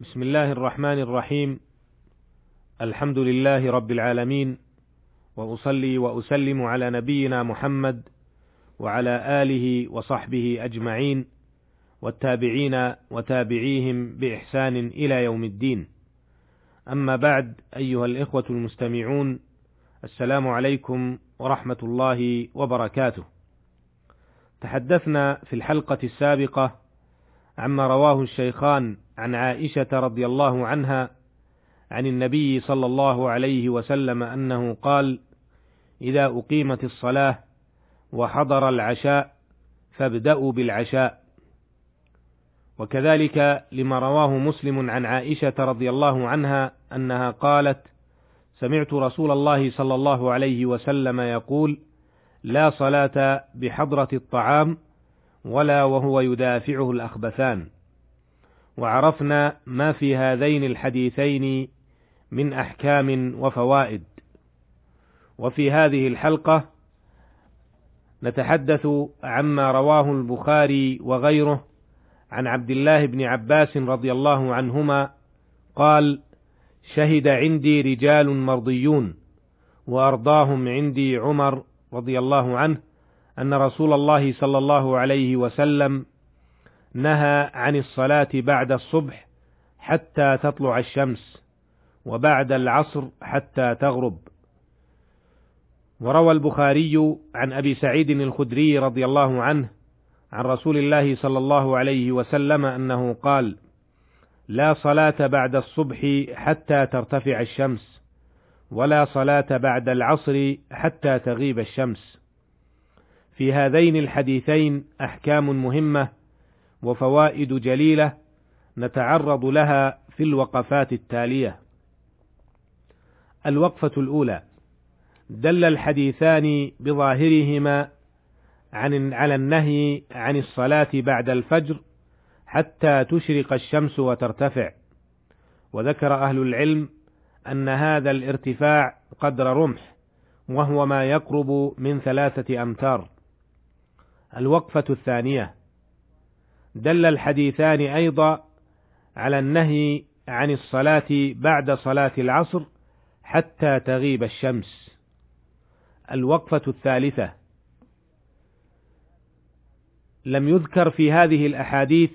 بسم الله الرحمن الرحيم. الحمد لله رب العالمين وأصلي وأسلم على نبينا محمد وعلى آله وصحبه أجمعين والتابعين وتابعيهم بإحسان إلى يوم الدين. أما بعد أيها الإخوة المستمعون السلام عليكم ورحمة الله وبركاته. تحدثنا في الحلقة السابقة عما رواه الشيخان عن عائشة رضي الله عنها عن النبي صلى الله عليه وسلم أنه قال إذا أقيمت الصلاة وحضر العشاء فابدأوا بالعشاء وكذلك لما رواه مسلم عن عائشة رضي الله عنها أنها قالت: سمعت رسول الله صلى الله عليه وسلم يقول: لا صلاة بحضرة الطعام ولا وهو يدافعه الأخبثان. وعرفنا ما في هذين الحديثين من أحكام وفوائد. وفي هذه الحلقة نتحدث عما رواه البخاري وغيره عن عبد الله بن عباس رضي الله عنهما قال: شهد عندي رجال مرضيون وأرضاهم عندي عمر رضي الله عنه أن رسول الله صلى الله عليه وسلم نهى عن الصلاة بعد الصبح حتى تطلع الشمس وبعد العصر حتى تغرب. وروى البخاري عن أبي سعيد الخدري رضي الله عنه عن رسول الله صلى الله عليه وسلم أنه قال لا صلاة بعد الصبح حتى ترتفع الشمس ولا صلاة بعد العصر حتى تغيب الشمس. في هذين الحديثين أحكام مهمة وفوائد جليلة نتعرض لها في الوقفات التالية. الوقفة الأولى. دل الحديثان بظاهرهما عن على النهي عن الصلاة بعد الفجر حتى تشرق الشمس وترتفع، وذكر أهل العلم أن هذا الارتفاع قدر رمح، وهو ما يقرب من ثلاثة أمتار. الوقفة الثانية. دل الحديثان أيضا على النهي عن الصلاة بعد صلاة العصر حتى تغيب الشمس. الوقفة الثالثة لم يذكر في هذه الأحاديث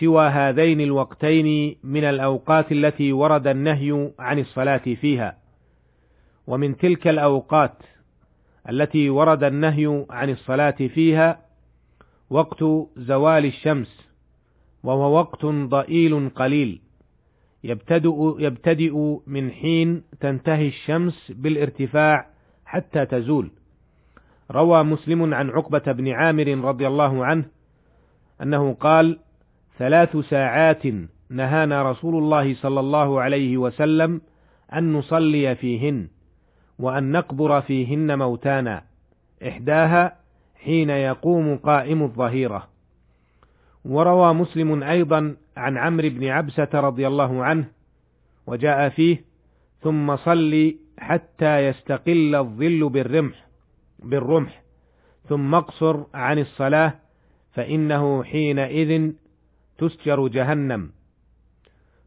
سوى هذين الوقتين من الأوقات التي ورد النهي عن الصلاة فيها، ومن تلك الأوقات التي ورد النهي عن الصلاة فيها وقت زوال الشمس، وهو وقت ضئيل قليل، يبتدئ يبتدئ من حين تنتهي الشمس بالارتفاع حتى تزول. روى مسلم عن عقبة بن عامر رضي الله عنه أنه قال ثلاث ساعات نهانا رسول الله صلى الله عليه وسلم أن نصلي فيهن وأن نقبر فيهن موتانا. إحداها حين يقوم قائم الظهيرة. وروى مسلم أيضا عن عمرو بن عبسة رضي الله عنه وجاء فيه ثم صل حتى يستقل الظل بالرمح بالرمح ثم اقصر عن الصلاة فإنه حينئذ تسجر جهنم.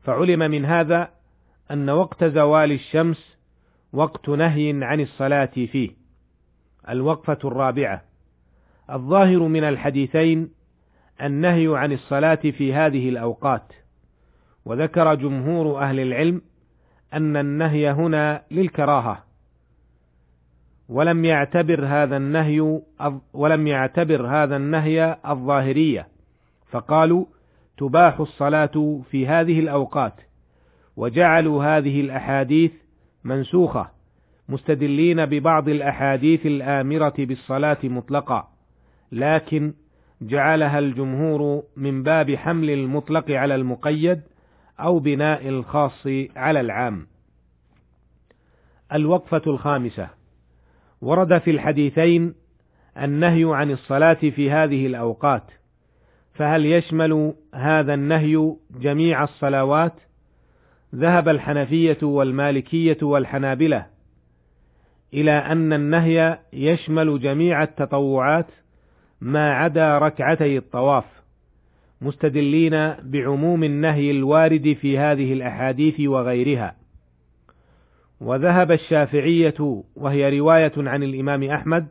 فعلم من هذا أن وقت زوال الشمس وقت نهي عن الصلاة فيه الوقفة الرابعة. الظاهر من الحديثين النهي عن الصلاة في هذه الأوقات. وذكر جمهور أهل العلم أن النهي هنا للكراهة. ولم يعتبر هذا النهي ولم يعتبر هذا النهي الظاهرية. فقالوا تباح الصلاة في هذه الأوقات. وجعلوا هذه الأحاديث منسوخة مستدلين ببعض الأحاديث الآمرة بالصلاة مطلقا. لكن جعلها الجمهور من باب حمل المطلق على المقيد أو بناء الخاص على العام. الوقفة الخامسة ورد في الحديثين النهي عن الصلاة في هذه الأوقات، فهل يشمل هذا النهي جميع الصلوات؟ ذهب الحنفية والمالكية والحنابلة إلى أن النهي يشمل جميع التطوعات ما عدا ركعتي الطواف، مستدلين بعموم النهي الوارد في هذه الأحاديث وغيرها. وذهب الشافعية وهي رواية عن الإمام أحمد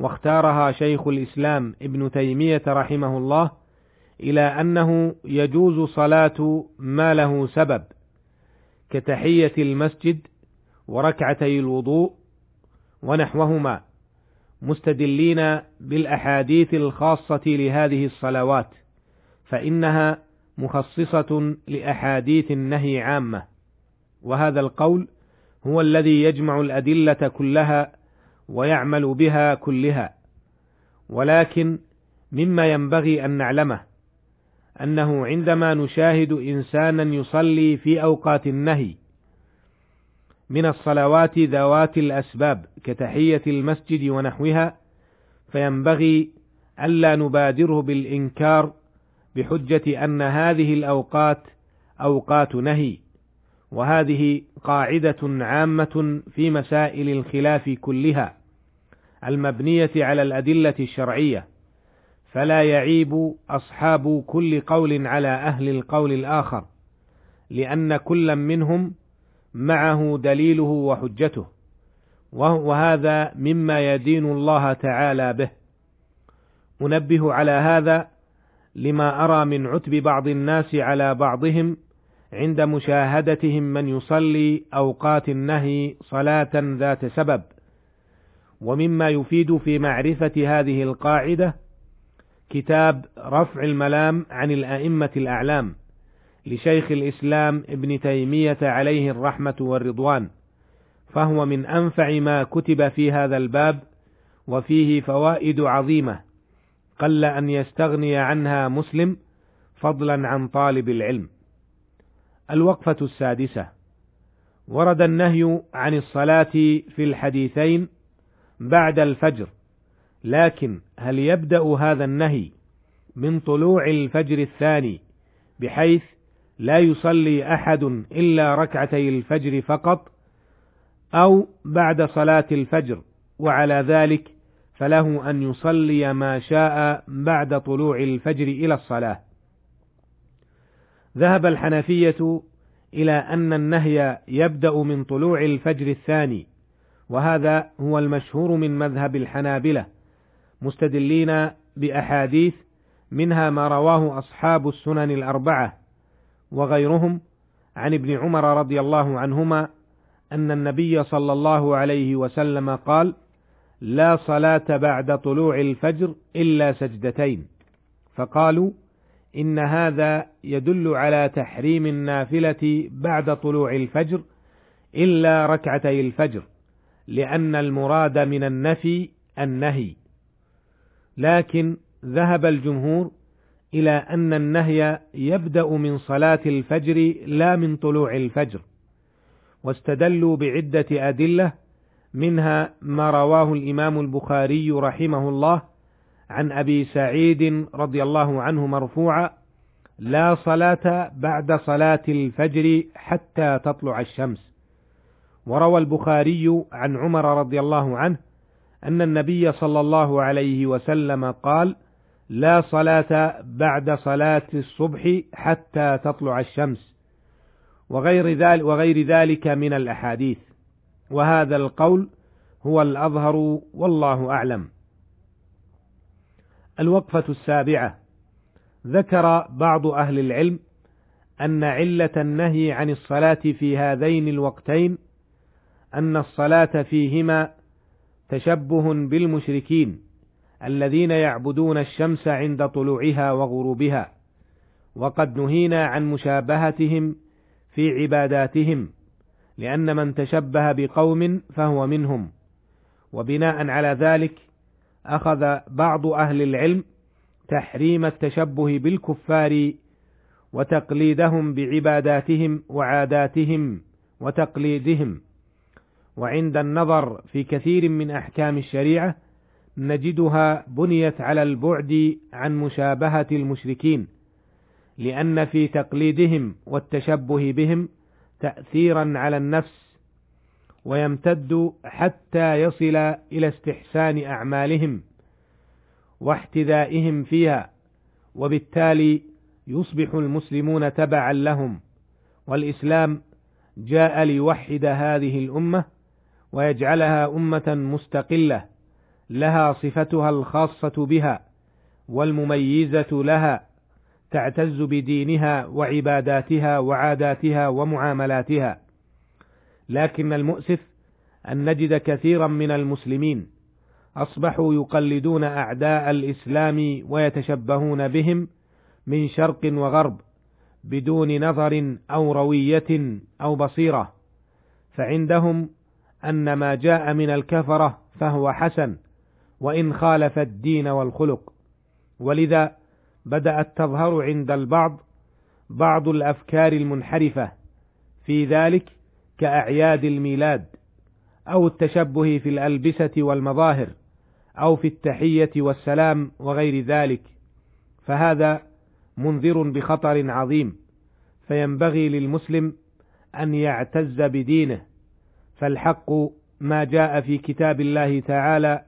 واختارها شيخ الإسلام ابن تيمية رحمه الله إلى أنه يجوز صلاة ما له سبب كتحية المسجد وركعتي الوضوء ونحوهما. مستدلين بالأحاديث الخاصة لهذه الصلوات فإنها مخصصة لأحاديث النهي عامة. وهذا القول هو الذي يجمع الأدلة كلها ويعمل بها كلها. ولكن مما ينبغي أن نعلمه أنه عندما نشاهد إنسانا يصلي في أوقات النهي من الصلوات ذوات الأسباب كتحية المسجد ونحوها فينبغي ألا نبادره بالإنكار بحجة أن هذه الأوقات أوقات نهي وهذه قاعدة عامة في مسائل الخلاف كلها المبنية على الأدلة الشرعية فلا يعيب أصحاب كل قول على أهل القول الآخر لأن كل منهم معه دليله وحجته. وهذا مما يدين الله تعالى به. أنبه على هذا لما أرى من عتب بعض الناس على بعضهم عند مشاهدتهم من يصلي أوقات النهي صلاة ذات سبب. ومما يفيد في معرفة هذه القاعدة كتاب رفع الملام عن الأئمة الأعلام. لشيخ الإسلام ابن تيمية عليه الرحمة والرضوان فهو من أنفع ما كتب في هذا الباب وفيه فوائد عظيمة قل أن يستغني عنها مسلم فضلا عن طالب العلم. الوقفة السادسة. ورد النهي عن الصلاة في الحديثين بعد الفجر لكن هل يبدأ هذا النهي من طلوع الفجر الثاني بحيث لا يصلي أحد إلا ركعتي الفجر فقط أو بعد صلاة الفجر وعلى ذلك فله أن يصلي ما شاء بعد طلوع الفجر إلى الصلاة. ذهب الحنفية إلى أن النهي يبدأ من طلوع الفجر الثاني وهذا هو المشهور من مذهب الحنابلة مستدلين بأحاديث منها ما رواه أصحاب السنن الأربعة وغيرهم عن ابن عمر رضي الله عنهما أن النبي صلى الله عليه وسلم قال: لا صلاة بعد طلوع الفجر إلا سجدتين، فقالوا: إن هذا يدل على تحريم النافلة بعد طلوع الفجر إلا ركعتي الفجر، لأن المراد من النفي النهي، لكن ذهب الجمهور إلى أن النهي يبدأ من صلاة الفجر لا من طلوع الفجر واستدلوا بعدة أدلة منها ما رواه الإمام البخاري رحمه الله عن أبي سعيد رضي الله عنه مرفوعا لا صلاة بعد صلاة الفجر حتى تطلع الشمس. وروى البخاري عن عمر رضي الله عنه أن النبي صلى الله عليه وسلم قال: لا صلاة بعد صلاة الصبح حتى تطلع الشمس وغير ذلك وغير ذلك من الأحاديث. وهذا القول هو الأظهر والله أعلم. الوقفة السابعة. ذكر بعض أهل العلم أن علة النهي عن الصلاة في هذين الوقتين أن الصلاة فيهما تشبه بالمشركين. الذين يعبدون الشمس عند طلوعها وغروبها وقد نهينا عن مشابهتهم في عباداتهم لأن من تشبه بقوم فهو منهم. وبناء على ذلك أخذ بعض أهل العلم تحريم التشبه بالكفار وتقليدهم بعباداتهم وعاداتهم وتقليدهم. وعند النظر في كثير من أحكام الشريعة نجدها بنيت على البعد عن مشابهة المشركين لأن في تقليدهم والتشبه بهم تأثيرا على النفس ويمتد حتى يصل إلى استحسان أعمالهم واحتذائهم فيها وبالتالي يصبح المسلمون تبعا لهم والإسلام جاء ليوحد هذه الأمة ويجعلها أمة مستقلة. لها صفتها الخاصة بها والمميزة لها تعتز بدينها وعباداتها وعاداتها ومعاملاتها. لكن المؤسف أن نجد كثيرا من المسلمين أصبحوا يقلدون أعداء الإسلام ويتشبهون بهم من شرق وغرب بدون نظر أو روية أو بصيرة. فعندهم أن ما جاء من الكفرة فهو حسن وإن خالف الدين والخلق. ولذا بدأت تظهر عند البعض بعض الأفكار المنحرفة في ذلك كأعياد الميلاد أو التشبه في الألبسة والمظاهر أو في التحية والسلام وغير ذلك. فهذا منذر بخطر عظيم. فينبغي للمسلم أن يعتز بدينه. فالحق ما جاء في كتاب الله تعالى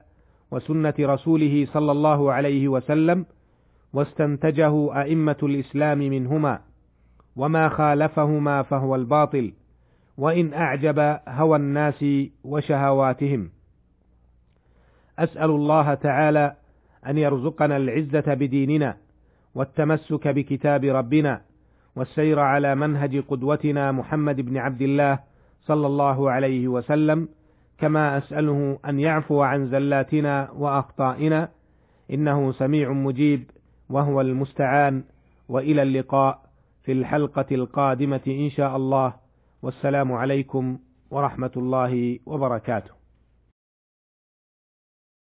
وسنة رسوله صلى الله عليه وسلم واستنتجه أئمة الإسلام منهما وما خالفهما فهو الباطل وإن أعجب هوى الناس وشهواتهم. أسأل الله تعالى أن يرزقنا العزة بديننا والتمسك بكتاب ربنا والسير على منهج قدوتنا محمد بن عبد الله صلى الله عليه وسلم كما أسأله أن يعفو عن زلاتنا وأخطائنا. إنه سميع مجيب وهو المستعان. وإلى اللقاء في الحلقة القادمة إن شاء الله. والسلام عليكم ورحمة الله وبركاته.